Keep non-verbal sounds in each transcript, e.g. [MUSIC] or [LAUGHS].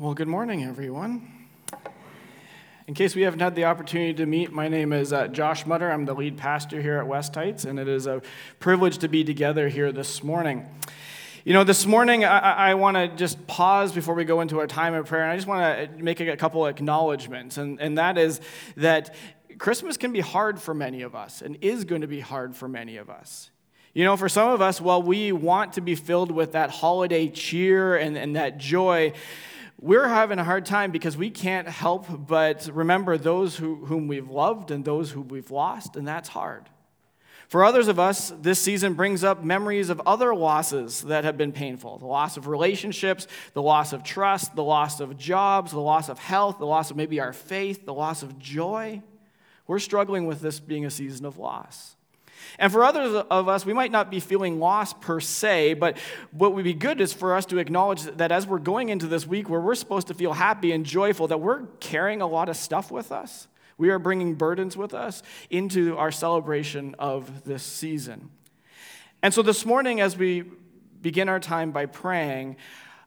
Well, good morning, everyone. In case we haven't had the opportunity to meet, my name is uh, Josh Mutter. I'm the lead pastor here at West Heights, and it is a privilege to be together here this morning. You know, this morning I, I want to just pause before we go into our time of prayer, and I just want to make a couple acknowledgments, and, and that is that Christmas can be hard for many of us, and is going to be hard for many of us. You know, for some of us, while we want to be filled with that holiday cheer and, and that joy, we're having a hard time because we can't help but remember those who, whom we've loved and those who we've lost, and that's hard. For others of us, this season brings up memories of other losses that have been painful the loss of relationships, the loss of trust, the loss of jobs, the loss of health, the loss of maybe our faith, the loss of joy. We're struggling with this being a season of loss. And for others of us, we might not be feeling lost per se, but what would be good is for us to acknowledge that as we're going into this week where we're supposed to feel happy and joyful, that we're carrying a lot of stuff with us. We are bringing burdens with us into our celebration of this season. And so this morning, as we begin our time by praying,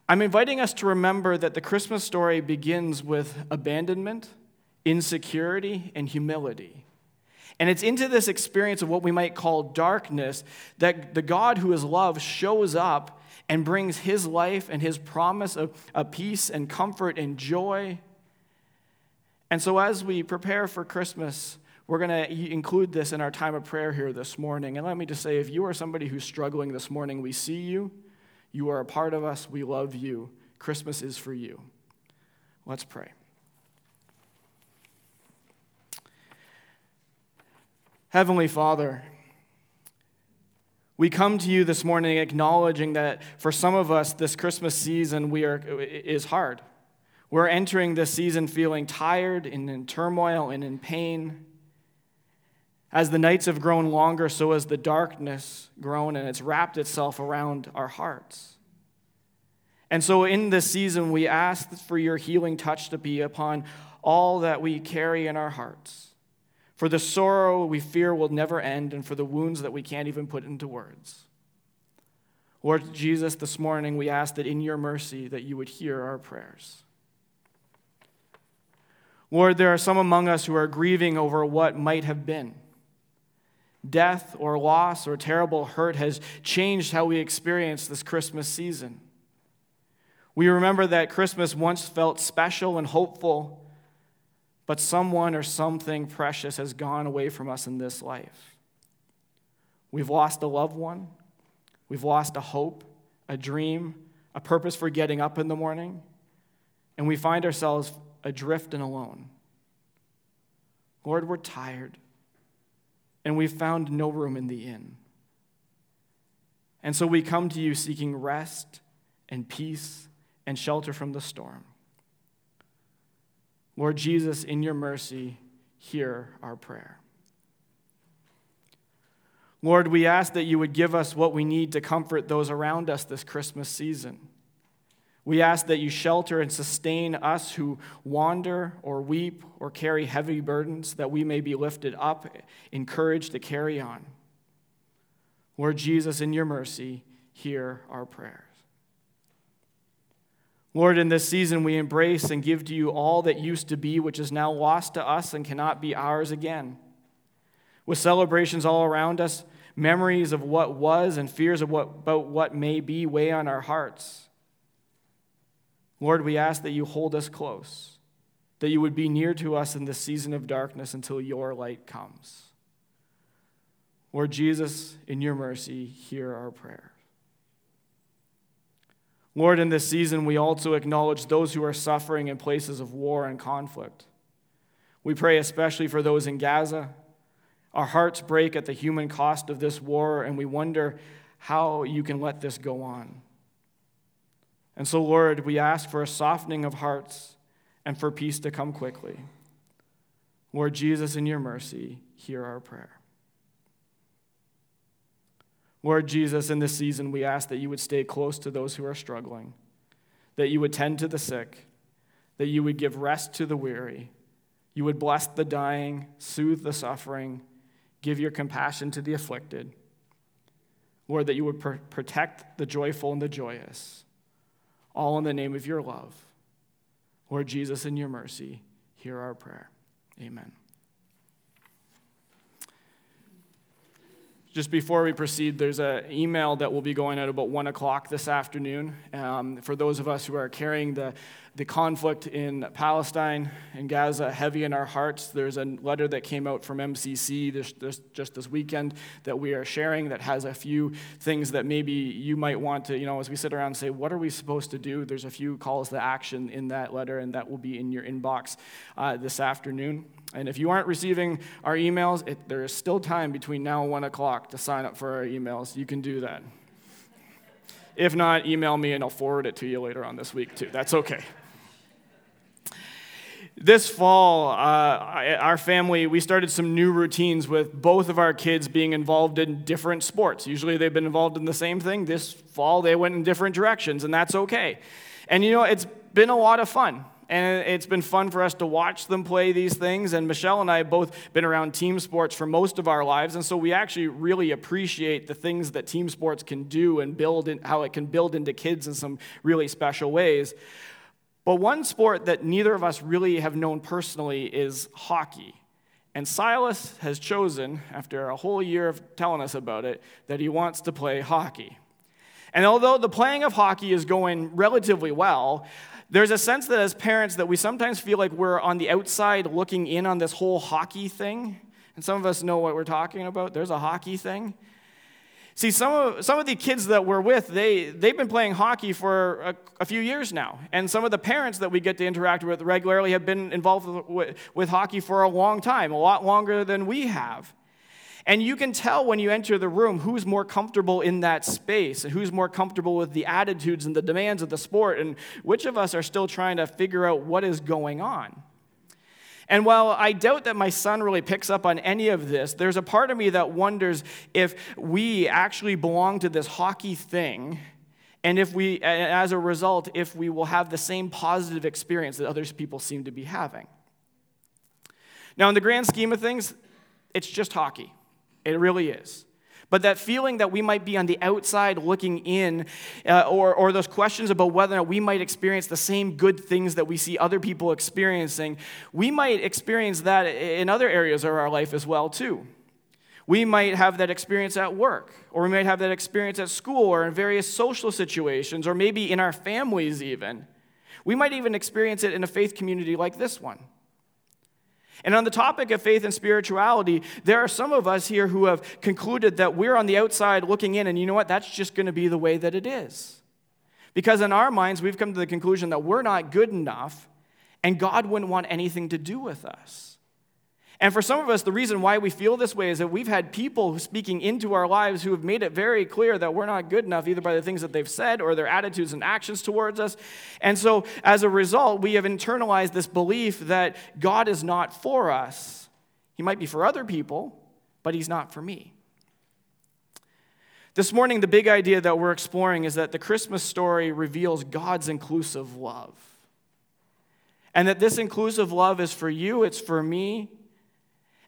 I'm inviting us to remember that the Christmas story begins with abandonment, insecurity, and humility. And it's into this experience of what we might call darkness that the God who is love shows up and brings his life and his promise of, of peace and comfort and joy. And so, as we prepare for Christmas, we're going to include this in our time of prayer here this morning. And let me just say if you are somebody who's struggling this morning, we see you. You are a part of us. We love you. Christmas is for you. Let's pray. Heavenly Father, we come to you this morning acknowledging that for some of us, this Christmas season we are, is hard. We're entering this season feeling tired and in turmoil and in pain. As the nights have grown longer, so has the darkness grown and it's wrapped itself around our hearts. And so, in this season, we ask for your healing touch to be upon all that we carry in our hearts for the sorrow we fear will never end, and for the wounds that we can't even put into words. Lord Jesus, this morning we ask that in your mercy that you would hear our prayers. Lord, there are some among us who are grieving over what might have been. Death or loss or terrible hurt has changed how we experience this Christmas season. We remember that Christmas once felt special and hopeful, but someone or something precious has gone away from us in this life. We've lost a loved one, we've lost a hope, a dream, a purpose for getting up in the morning, and we find ourselves adrift and alone. Lord, we're tired, and we've found no room in the inn. And so we come to you seeking rest and peace and shelter from the storm. Lord Jesus, in your mercy, hear our prayer. Lord, we ask that you would give us what we need to comfort those around us this Christmas season. We ask that you shelter and sustain us who wander or weep or carry heavy burdens, that we may be lifted up, encouraged to carry on. Lord Jesus, in your mercy, hear our prayer. Lord, in this season we embrace and give to you all that used to be, which is now lost to us and cannot be ours again. With celebrations all around us, memories of what was and fears of what, about what may be weigh on our hearts. Lord, we ask that you hold us close, that you would be near to us in this season of darkness until your light comes. Lord Jesus, in your mercy, hear our prayer. Lord, in this season, we also acknowledge those who are suffering in places of war and conflict. We pray especially for those in Gaza. Our hearts break at the human cost of this war, and we wonder how you can let this go on. And so, Lord, we ask for a softening of hearts and for peace to come quickly. Lord Jesus, in your mercy, hear our prayer. Lord Jesus, in this season, we ask that you would stay close to those who are struggling, that you would tend to the sick, that you would give rest to the weary, you would bless the dying, soothe the suffering, give your compassion to the afflicted. Lord, that you would pr- protect the joyful and the joyous, all in the name of your love. Lord Jesus, in your mercy, hear our prayer. Amen. Just before we proceed, there's an email that will be going out about 1 o'clock this afternoon. Um, for those of us who are carrying the the conflict in Palestine and Gaza heavy in our hearts. There's a letter that came out from MCC this, this, just this weekend that we are sharing that has a few things that maybe you might want to, you know, as we sit around and say, what are we supposed to do? There's a few calls to action in that letter, and that will be in your inbox uh, this afternoon. And if you aren't receiving our emails, it, there is still time between now and 1 o'clock to sign up for our emails. You can do that. If not, email me and I'll forward it to you later on this week, too. That's okay. This fall, uh, our family, we started some new routines with both of our kids being involved in different sports. Usually they've been involved in the same thing. This fall, they went in different directions, and that's okay. And you know, it's been a lot of fun. And it's been fun for us to watch them play these things. And Michelle and I have both been around team sports for most of our lives. And so we actually really appreciate the things that team sports can do and build in, how it can build into kids in some really special ways. But one sport that neither of us really have known personally is hockey. And Silas has chosen, after a whole year of telling us about it, that he wants to play hockey. And although the playing of hockey is going relatively well, there's a sense that as parents that we sometimes feel like we're on the outside looking in on this whole hockey thing. And some of us know what we're talking about. There's a hockey thing. See, some of, some of the kids that we're with, they, they've been playing hockey for a, a, few years now. And some of the parents that we get to interact with regularly have been involved with, with hockey for a long time, a lot longer than we have. And you can tell when you enter the room who's more comfortable in that space and who's more comfortable with the attitudes and the demands of the sport, and which of us are still trying to figure out what is going on. And while I doubt that my son really picks up on any of this, there's a part of me that wonders if we actually belong to this hockey thing. And if we, as a result, if we will have the same positive experience that other people seem to be having. Now, in the grand scheme of things, it's just hockey. It really is. But that feeling that we might be on the outside looking in, uh, or, or those questions about whether or not we might experience the same good things that we see other people experiencing, we might experience that in other areas of our life as well, too. We might have that experience at work, or we might have that experience at school, or in various social situations, or maybe in our families, even. We might even experience it in a faith community like this one. And on the topic of faith and spirituality, there are some of us here who have concluded that we're on the outside looking in, and you know what? That's just going to be the way that it is. Because in our minds, we've come to the conclusion that we're not good enough, and God wouldn't want anything to do with us. And for some of us, the reason why we feel this way is that we've had people speaking into our lives who have made it very clear that we're not good enough, either by the things that they've said or their attitudes and actions towards us. And so, as a result, we have internalized this belief that God is not for us. He might be for other people, but He's not for me. This morning, the big idea that we're exploring is that the Christmas story reveals God's inclusive love. And that this inclusive love is for you, it's for me,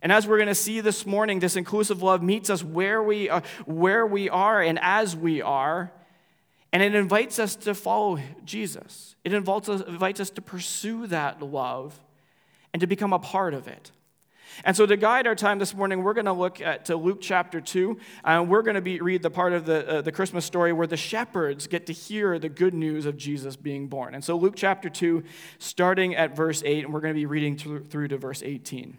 and as we're going to see this morning, this inclusive love meets us where we, are, uh, where we are and as we are. And it invites us to follow Jesus. It invites us, invites us to pursue that love and to become a part of it. And so, to guide our time this morning, we're going to look at to Luke chapter 2, and we're going to be, read the part of the, uh, the Christmas story where the shepherds get to hear the good news of Jesus being born. And so, Luke chapter 2, starting at verse 8, and we're going to be reading through, through to verse 18.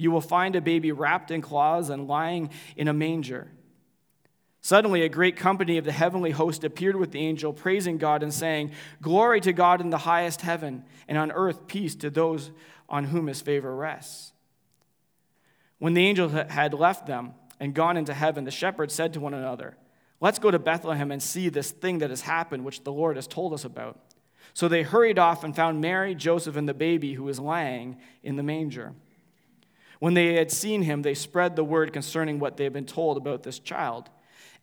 You will find a baby wrapped in cloths and lying in a manger. Suddenly, a great company of the heavenly host appeared with the angel, praising God and saying, Glory to God in the highest heaven, and on earth peace to those on whom his favor rests. When the angel had left them and gone into heaven, the shepherds said to one another, Let's go to Bethlehem and see this thing that has happened, which the Lord has told us about. So they hurried off and found Mary, Joseph, and the baby who was lying in the manger. When they had seen him, they spread the word concerning what they had been told about this child.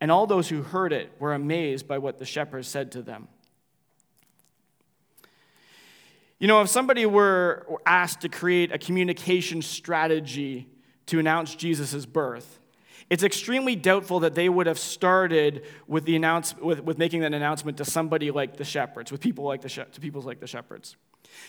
And all those who heard it were amazed by what the shepherds said to them. You know, if somebody were asked to create a communication strategy to announce Jesus' birth, it's extremely doubtful that they would have started with, the announce, with, with making that announcement to somebody like the shepherds, with people like the, to people like the shepherds.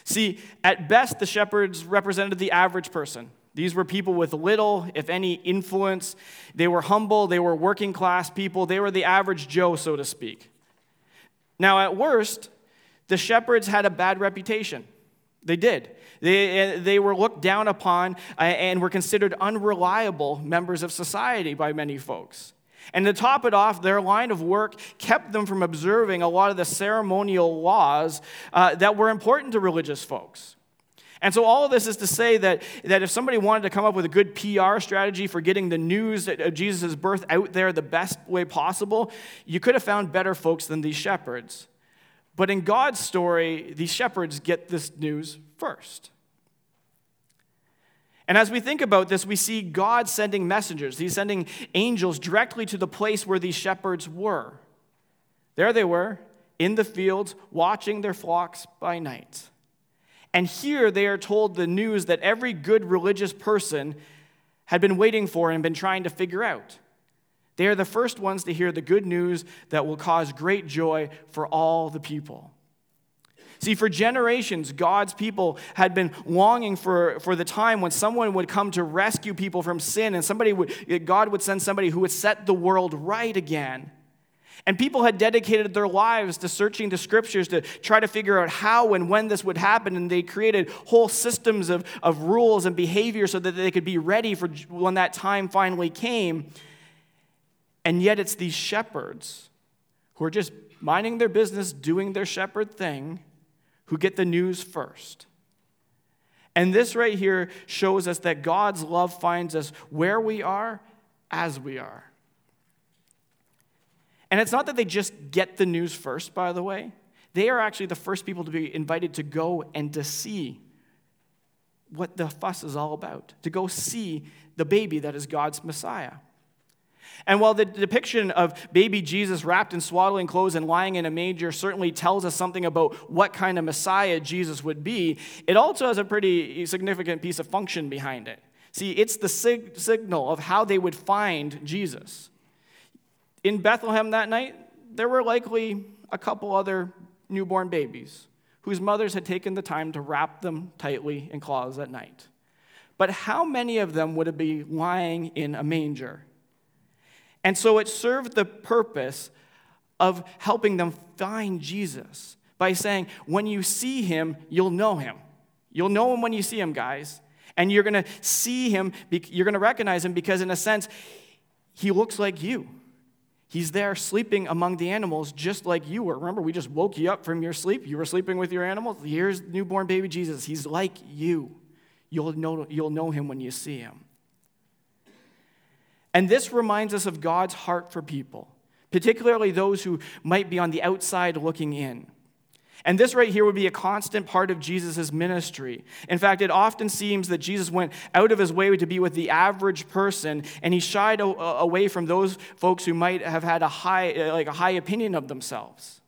See, at best, the shepherds represented the average person. These were people with little, if any, influence. They were humble, they were working class people, they were the average Joe, so to speak. Now, at worst, the shepherds had a bad reputation. They did. They, they were looked down upon uh, and were considered unreliable members of society by many folks. And to top it off, their line of work kept them from observing a lot of the ceremonial laws uh, that were important to religious folks. And so, all of this is to say that, that if somebody wanted to come up with a good PR strategy for getting the news of Jesus' birth out there the best way possible, you could have found better folks than these shepherds. But in God's story, these shepherds get this news first. And as we think about this, we see God sending messengers. He's sending angels directly to the place where these shepherds were. There they were, in the fields, watching their flocks by night. And here they are told the news that every good religious person had been waiting for and been trying to figure out. They are the first ones to hear the good news that will cause great joy for all the people. See, for generations, God's people had been longing for, for the time when someone would come to rescue people from sin and somebody would, God would send somebody who would set the world right again. And people had dedicated their lives to searching the scriptures to try to figure out how and when this would happen. And they created whole systems of, of rules and behavior so that they could be ready for when that time finally came. And yet, it's these shepherds who are just minding their business, doing their shepherd thing, who get the news first. And this right here shows us that God's love finds us where we are, as we are. And it's not that they just get the news first, by the way. They are actually the first people to be invited to go and to see what the fuss is all about, to go see the baby that is God's Messiah. And while the depiction of baby Jesus wrapped in swaddling clothes and lying in a manger certainly tells us something about what kind of Messiah Jesus would be, it also has a pretty significant piece of function behind it. See, it's the sig- signal of how they would find Jesus. In Bethlehem that night, there were likely a couple other newborn babies whose mothers had taken the time to wrap them tightly in cloths at night. But how many of them would be lying in a manger? And so it served the purpose of helping them find Jesus by saying, when you see him, you'll know him. You'll know him when you see him, guys. And you're going to see him, you're going to recognize him because, in a sense, he looks like you. He's there sleeping among the animals just like you were. Remember, we just woke you up from your sleep. You were sleeping with your animals. Here's newborn baby Jesus. He's like you. You'll know, you'll know him when you see him. And this reminds us of God's heart for people, particularly those who might be on the outside looking in. And this right here would be a constant part of Jesus' ministry. In fact, it often seems that Jesus went out of his way to be with the average person, and he shied away from those folks who might have had a high, uh, like a high opinion of themselves.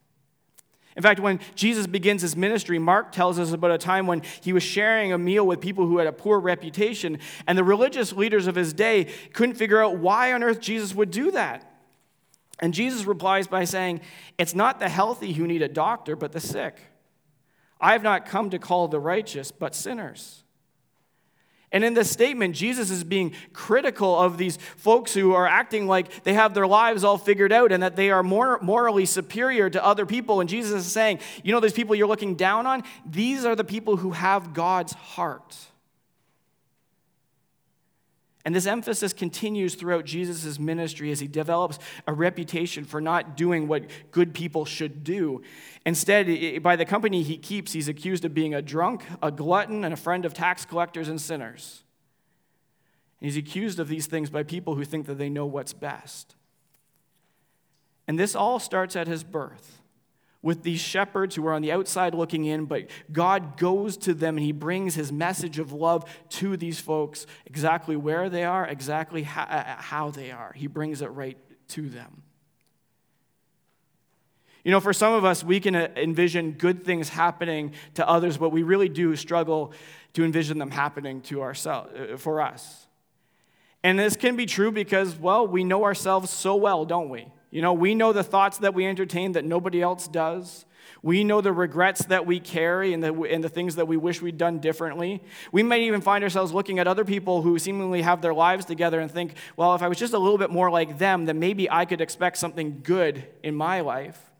In fact, when Jesus begins his ministry, Mark tells us about a time when he was sharing a meal with people who had a poor reputation, and the religious leaders of his day couldn't figure out why on earth Jesus would do that. And Jesus replies by saying, It's not the healthy who need a doctor, but the sick. I have not come to call the righteous, but sinners. And in this statement, Jesus is being critical of these folks who are acting like they have their lives all figured out and that they are more morally superior to other people. And Jesus is saying, you know, those people you're looking down on, these are the people who have God's heart. And this emphasis continues throughout Jesus' ministry as he develops a reputation for not doing what good people should do. Instead, by the company he keeps, he's accused of being a drunk, a glutton, and a friend of tax collectors and sinners. And he's accused of these things by people who think that they know what's best. And this all starts at his birth, with these shepherds who are on the outside looking in, but God goes to them and He brings His message of love to these folks exactly where they are, exactly how they are. He brings it right to them. You know, for some of us, we can uh, envision good things happening to others, but we really do struggle to envision them happening to ourselves, uh, for us. And this can be true because, well, we know ourselves so well, don't we? You know, we know the thoughts that we entertain that nobody else does. We know the regrets that we carry and the, and the things that we wish we'd done differently. We might even find ourselves looking at other people who seemingly have their lives together and think, well, if I was just a little bit more like them, then maybe I could expect something good in my life.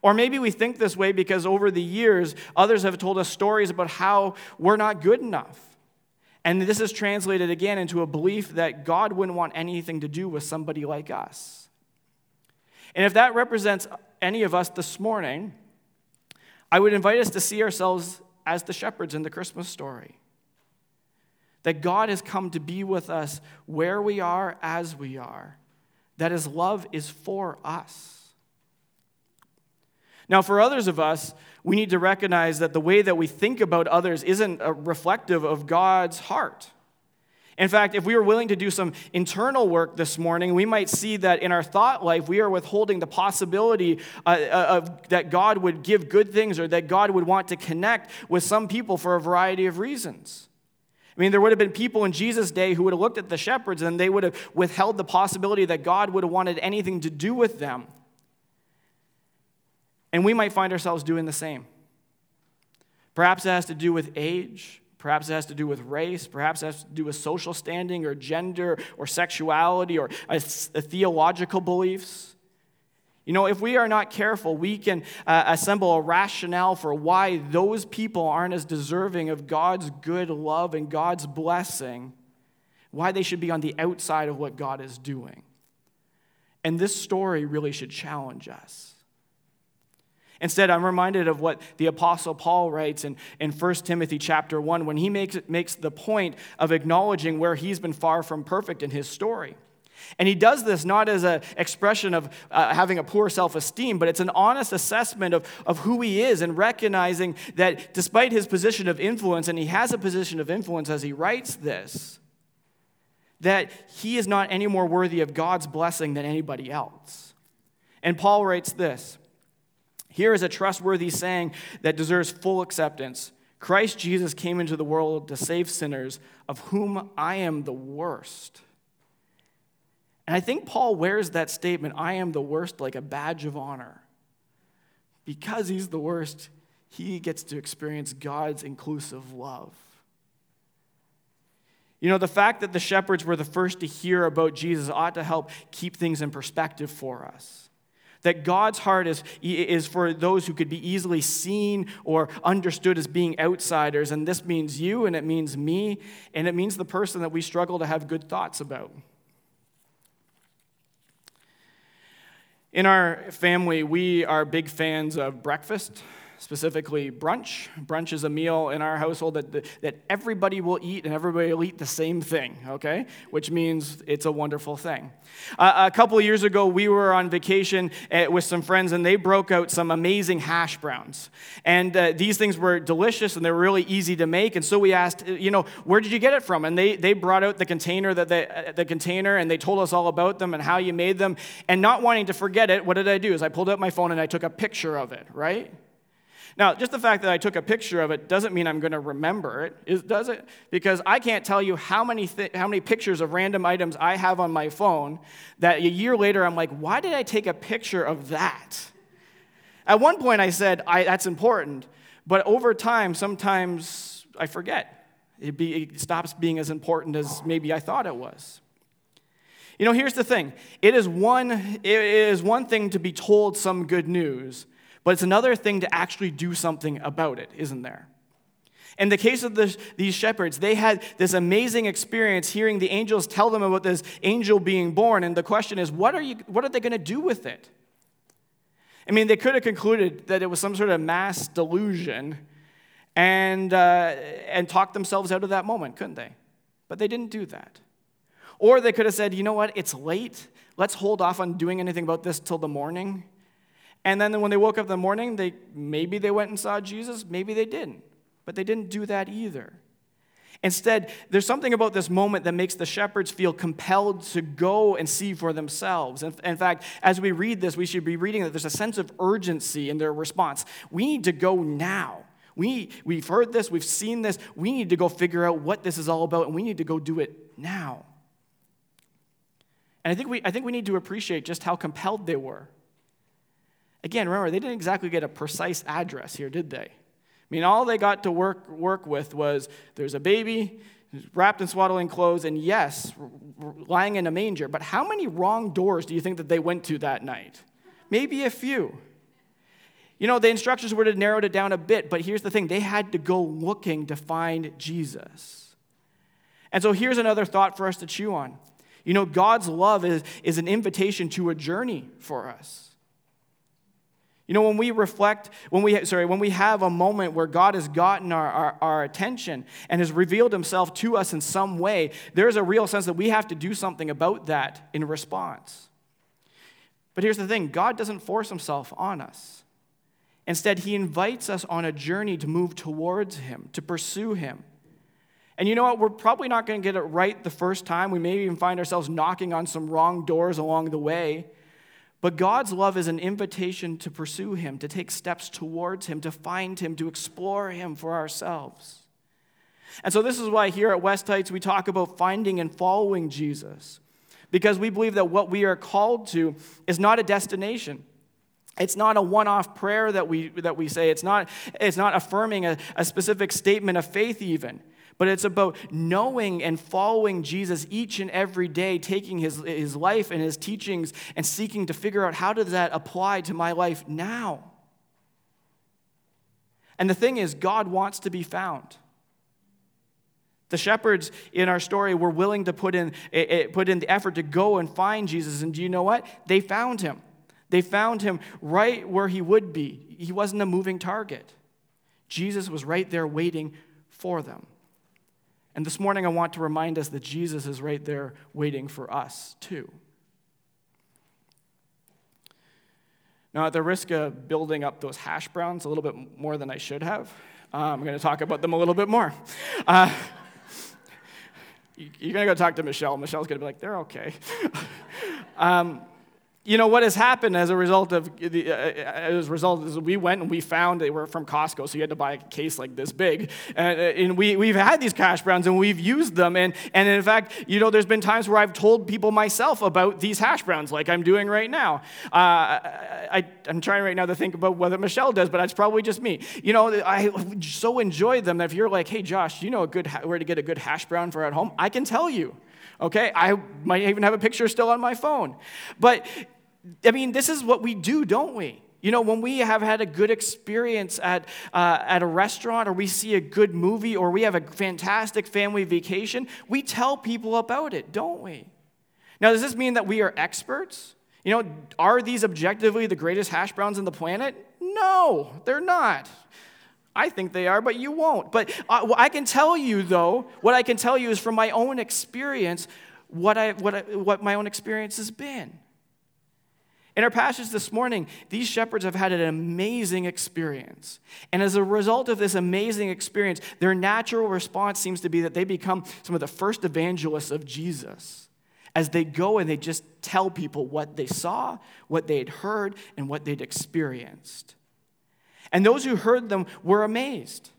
Or maybe we think this way because over the years, others have told us stories about how we're not good enough. And this is translated again into a belief that God wouldn't want anything to do with somebody like us. And if that represents any of us this morning, I would invite us to see ourselves as the shepherds in the Christmas story. That God has come to be with us where we are as we are, that His love is for us. Now, for others of us, we need to recognize that the way that we think about others isn't reflective of God's heart. In fact, if we were willing to do some internal work this morning, we might see that in our thought life, we are withholding the possibility uh, uh, of, that God would give good things or that God would want to connect with some people for a variety of reasons. I mean, there would have been people in Jesus' day who would have looked at the shepherds and they would have withheld the possibility that God would have wanted anything to do with them. And we might find ourselves doing the same. Perhaps it has to do with age. Perhaps it has to do with race. Perhaps it has to do with social standing or gender or sexuality or a, a theological beliefs. You know, if we are not careful, we can uh, assemble a rationale for why those people aren't as deserving of God's good love and God's blessing, why they should be on the outside of what God is doing. And this story really should challenge us. Instead, I'm reminded of what the Apostle Paul writes in, in 1 Timothy chapter 1 when he makes, makes the point of acknowledging where he's been far from perfect in his story. And he does this not as an expression of uh, having a poor self esteem, but it's an honest assessment of, of who he is and recognizing that despite his position of influence, and he has a position of influence as he writes this, that he is not any more worthy of God's blessing than anybody else. And Paul writes this here is a trustworthy saying that deserves full acceptance Christ Jesus came into the world to save sinners, of whom I am the worst. And I think Paul wears that statement, I am the worst, like a badge of honor. Because he's the worst, he gets to experience God's inclusive love. You know, the fact that the shepherds were the first to hear about Jesus ought to help keep things in perspective for us. That God's heart is, is for those who could be easily seen or understood as being outsiders. And this means you, and it means me, and it means the person that we struggle to have good thoughts about. In our family, we are big fans of breakfast specifically brunch. Brunch is a meal in our household that, that everybody will eat and everybody will eat the same thing, okay? Which means it's a wonderful thing. Uh, a couple years ago, we were on vacation at, uh, with some friends and they broke out some amazing hash browns. And uh, these things were delicious and they were really easy to make. And so we asked, uh, you know, where did you get it from? And they, they brought out the container, that they, uh, the container and they told us all about them and how you made them. And not wanting to forget it, what did I do? Is I pulled out my phone and I took a picture of it, right? Now, just the fact that I took a picture of it doesn't mean I'm going to remember it, does it? Because I can't tell you how many, th- how many pictures of random items I have on my phone that a year later I'm like, why did I take a picture of that? At one point I said, I, that's important, but over time, sometimes I forget. It, be, it stops being as important as maybe I thought it was. You know, here's the thing it is one, it is one thing to be told some good news, but it's another thing to actually do something about it, isn't there? In the case of the, these shepherds, they had this amazing experience hearing the angels tell them about this angel being born. And the question is, what are, you, what are they going to do with it? I mean, they could have concluded that it was some sort of mass delusion and, uh, and talked themselves out of that moment, couldn't they? But they didn't do that. Or they could have said, you know what, it's late. Let's hold off on doing anything about this till the morning And then when they woke up in the morning, they, maybe they went and saw Jesus, maybe they didn't. But they didn't do that either. Instead, there's something about this moment that makes the shepherds feel compelled to go and see for themselves. In fact, as we read this, we should be reading that there's a sense of urgency in their response. We need to go now. We, we've heard this, we've seen this. We need to go figure out what this is all about, and we need to go do it now. And I think we, I think we need to appreciate just how compelled they were. Again, remember, they didn't exactly get a precise address here, did they? I mean, all they got to work, work with was there's a baby wrapped in swaddling clothes, and yes, lying in a manger. But how many wrong doors do you think that they went to that night? Maybe a few. You know, the instructions were to narrow it down a bit, but here's the thing they had to go looking to find Jesus. And so here's another thought for us to chew on. You know, God's love is, is an invitation to a journey for us. You know, when we reflect, when we, sorry, when we have a moment where God has gotten our, our, our, attention and has revealed himself to us in some way, there's a real sense that we have to do something about that in response. But here's the thing God doesn't force himself on us. Instead, he invites us on a journey to move towards him, to pursue him. And you know what? We're probably not going to get it right the first time. We may even find ourselves knocking on some wrong doors along the way. But God's love is an invitation to pursue Him, to take steps towards Him, to find Him, to explore Him for ourselves. And so, this is why here at West Heights we talk about finding and following Jesus, because we believe that what we are called to is not a destination. It's not a one off prayer that we, that we say. It's not, it's not affirming a, a specific statement of faith, even but it's about knowing and following Jesus each and every day, taking his, his life and his teachings and seeking to figure out how does that apply to my life now. And the thing is, God wants to be found. The shepherds in our story were willing to put in, eh, eh, put in the effort to go and find Jesus. And do you know what? They found him. They found him right where he would be. He wasn't a moving target. Jesus was right there waiting for them. And this morning, I want to remind us that Jesus is right there waiting for us, too. Now, at the risk of building up those hash browns a little bit more than I should have, uh, I'm going to talk about them a little bit more. Uh, [LAUGHS] you're going to go talk to Michelle. Michelle's going to be like, they're okay. [LAUGHS] um, you know what has happened as a result of the, uh, as a result is we went and we found they were from Costco, so you had to buy a case like this big. And, uh, and we, we've had these hash browns and we've used them. And, and in fact, you know, there's been times where I've told people myself about these hash browns, like I'm doing right now. Uh, I, am trying right now to think about whether Michelle does, but it's probably just me. You know, I so enjoy them that if you're like, hey, Josh, you know a good where to get a good hash brown for at home? I can tell you. Okay, I might even have a picture still on my phone. But I mean, this is what we do, don't we? You know, when we have had a good experience at, uh, at a restaurant or we see a good movie or we have a fantastic family vacation, we tell people about it, don't we? Now, does this mean that we are experts? You know, are these objectively the greatest hash browns on the planet? No, they're not. I think they are, but you won't. But uh, I can tell you, though, what I can tell you is from my own experience, what, I, what, I, what my own experience has been. In our passage this morning, these shepherds have had an amazing experience. And as a result of this amazing experience, their natural response seems to be that they become some of the first evangelists of Jesus as they go and they just tell people what they saw, what they had heard, and what they'd experienced. And those who heard them were amazed.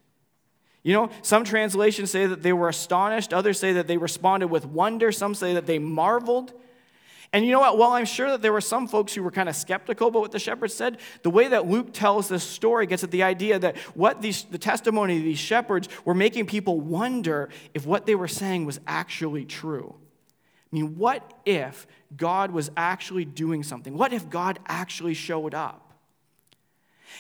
You know, some translations say that they were astonished, others say that they responded with wonder, some say that they marveled. And you know what? While I'm sure that there were some folks who were kind of skeptical about what the shepherds said, the way that Luke tells this story gets at the idea that what these, the testimony of these shepherds were making people wonder if what they were saying was actually true. I mean, what if God was actually doing something? What if God actually showed up?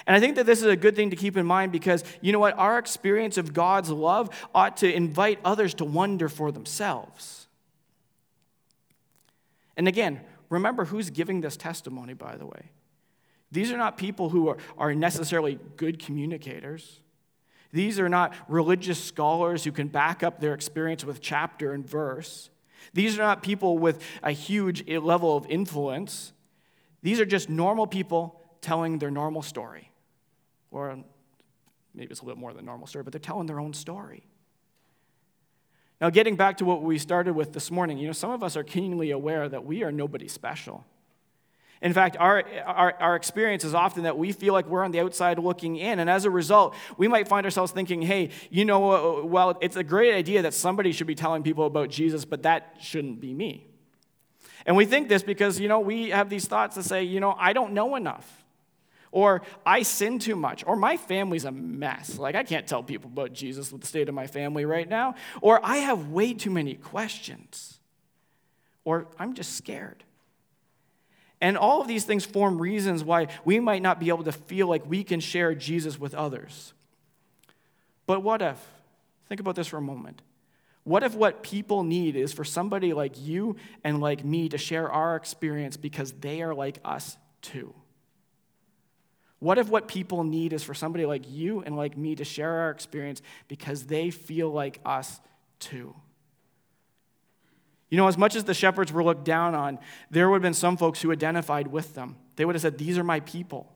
And I think that this is a good thing to keep in mind because you know what? Our experience of God's love ought to invite others to wonder for themselves. And again, remember who's giving this testimony, by the way. These are not people who are, are necessarily good communicators. These are not religious scholars who can back up their experience with chapter and verse. These are not people with a huge level of influence. These are just normal people telling their normal story. Or maybe it's a little bit more than normal story, but they're telling their own story. Now, getting back to what we started with this morning, you know, some of us are keenly aware that we are nobody special. In fact, our, our, our, experience is often that we feel like we're on the outside looking in. And as a result, we might find ourselves thinking, hey, you know, uh, uh, well, it's a great idea that somebody should be telling people about Jesus, but that shouldn't be me. And we think this because, you know, we have these thoughts that say, you know, I don't know enough. Or I sin too much. Or my family's a mess. Like, I can't tell people about Jesus with the state of my family right now. Or I have way too many questions. Or I'm just scared. And all of these things form reasons why we might not be able to feel like we can share Jesus with others. But what if? Think about this for a moment. What if what people need is for somebody like you and like me to share our experience because they are like us too? What if what people need is for somebody like you and like me to share our experience because they feel like us too? You know, as much as the shepherds were looked down on, there would have been some folks who identified with them. They would have said, These are my people.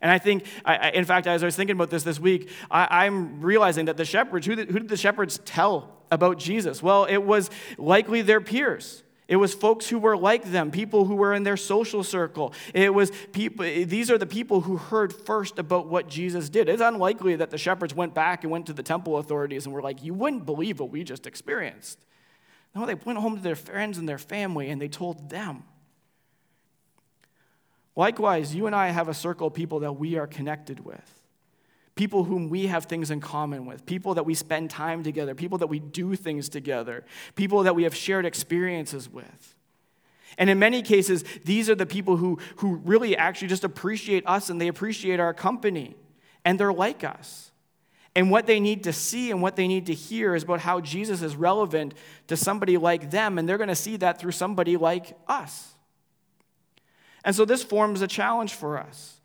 And I think, I, in fact, as I was thinking about this this week, I, am realizing that the shepherds, who, who did the shepherds tell about Jesus? Well, it was likely their peers. It was folks who were like them, people who were in their social circle. It was people, these are the people who heard first about what Jesus did. It's unlikely that the shepherds went back and went to the temple authorities and were like, You wouldn't believe what we just experienced. No, they went home to their friends and their family and they told them. Likewise, you and I have a circle of people that we are connected with. People whom we have things in common with, people that we spend time together, people that we do things together, people that we have shared experiences with. And in many cases, these are the people who, who really actually just appreciate us and they appreciate our company. And they're like us. And what they need to see and what they need to hear is about how Jesus is relevant to somebody like them, and they're going to see that through somebody like us. And so this forms a challenge for us.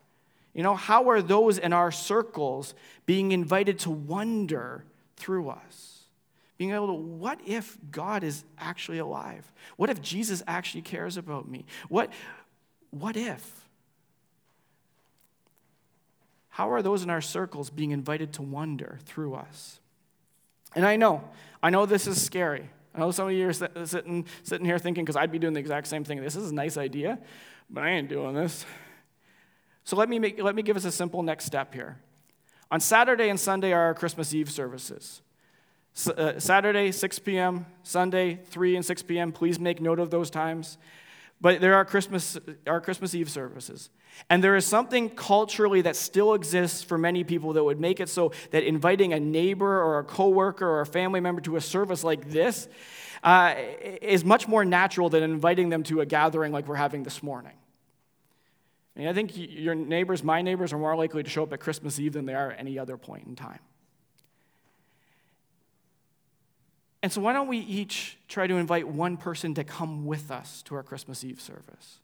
You know, how are those in our circles being invited to wonder through us? Being able to, what if God is actually alive? What if Jesus actually cares about me? What, what if? How are those in our circles being invited to wonder through us? And I know, I know this is scary. I know some of you are sitting, sitting here thinking, because I'd be doing the exact same thing. This is a nice idea, but I ain't doing this. So let me, make, let me give us a simple next step here. On Saturday and Sunday are our Christmas Eve services. Uh, Saturday, 6 p.m., Sunday, 3 and 6 p.m. Please make note of those times. But there are Christmas, our Christmas Eve services. And there is something culturally that still exists for many people that would make it so that inviting a neighbor or a coworker or a family member to a service like this uh, is much more natural than inviting them to a gathering like we're having this morning. I, mean, I think your neighbors, my neighbors, are more likely to show up at Christmas Eve than they are at any other point in time. And so, why don't we each try to invite one person to come with us to our Christmas Eve service?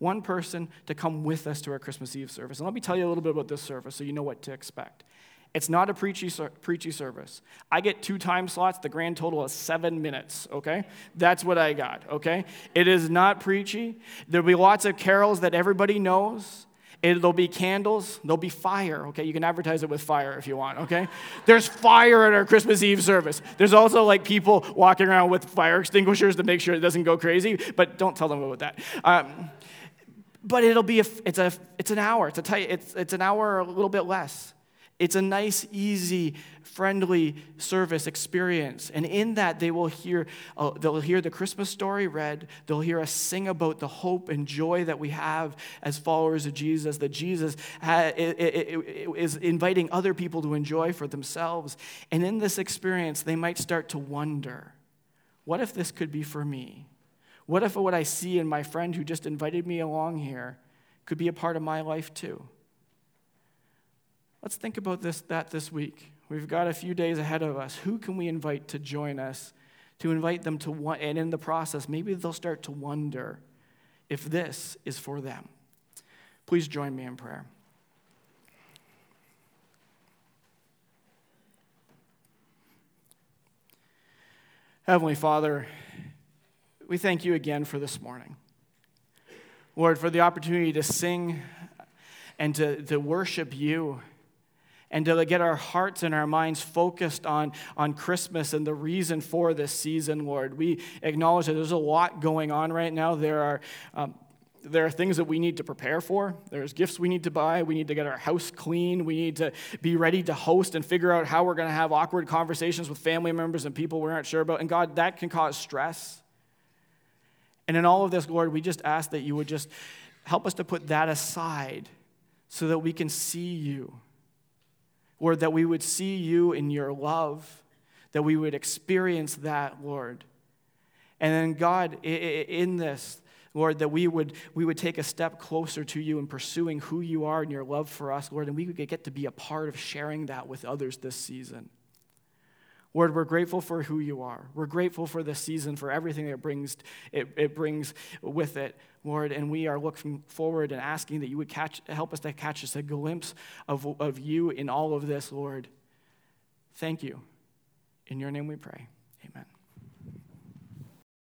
one person to come with us to our Christmas Eve service. And let me tell you a little bit about this service so you know what to expect. It's not a preachy, preachy service. I get two time slots. The grand total is seven minutes, okay? That's what I got, okay? It is not preachy. There'll be lots of carols that everybody knows. It, there'll be candles. There'll be fire, okay? You can advertise it with fire if you want, okay? There's fire at our Christmas Eve service. There's also like people walking around with fire extinguishers to make sure it doesn't go crazy, but don't tell them about that. Um, but it'll be a, it's a it's an hour it's a tight, it's, it's an hour or a little bit less it's a nice easy friendly service experience. And in that they will hear uh, they'll hear the christmas story read. They'll hear us sing about the hope and joy that we have as followers of jesus that jesus ha- is inviting other people to enjoy for themselves. And in this experience they might start to wonder what if this could be for me? What if what I see in my friend who just invited me along here could be a part of my life too? Let's think about this, that this week. We've got a few days ahead of us. Who can we invite to join us? To invite them to one, and in the process, maybe they'll start to wonder if this is for them. Please join me in prayer. Heavenly Father, we thank you again for this morning. Lord, for the opportunity to sing and to, to worship you and to get our hearts and our minds focused on, on Christmas and the reason for this season, Lord. We acknowledge that there's a lot going on right now. There are. Um, there are things that we need to prepare for. There's gifts we need to buy. We need to get our house clean. We need to be ready to host and figure out how we're going to have awkward conversations with family members and people we aren't sure about. And God, that can cause stress. And in all of this, Lord, we just ask that you would just help us to put that aside so that we can see you Lord, that we would see you in your love, that we would experience that, Lord. And then, God, in this, Lord, that we would, we would take a step closer to you in pursuing who you are and your love for us, Lord, and we would get to be a part of sharing that with others this season. Lord, we're grateful for who you are. We're grateful for this season, for everything it brings, it, it brings with it, Lord. And we are looking forward and asking that you would catch, help us to catch us a glimpse of, of you in all of this, Lord. Thank you. In your name we pray.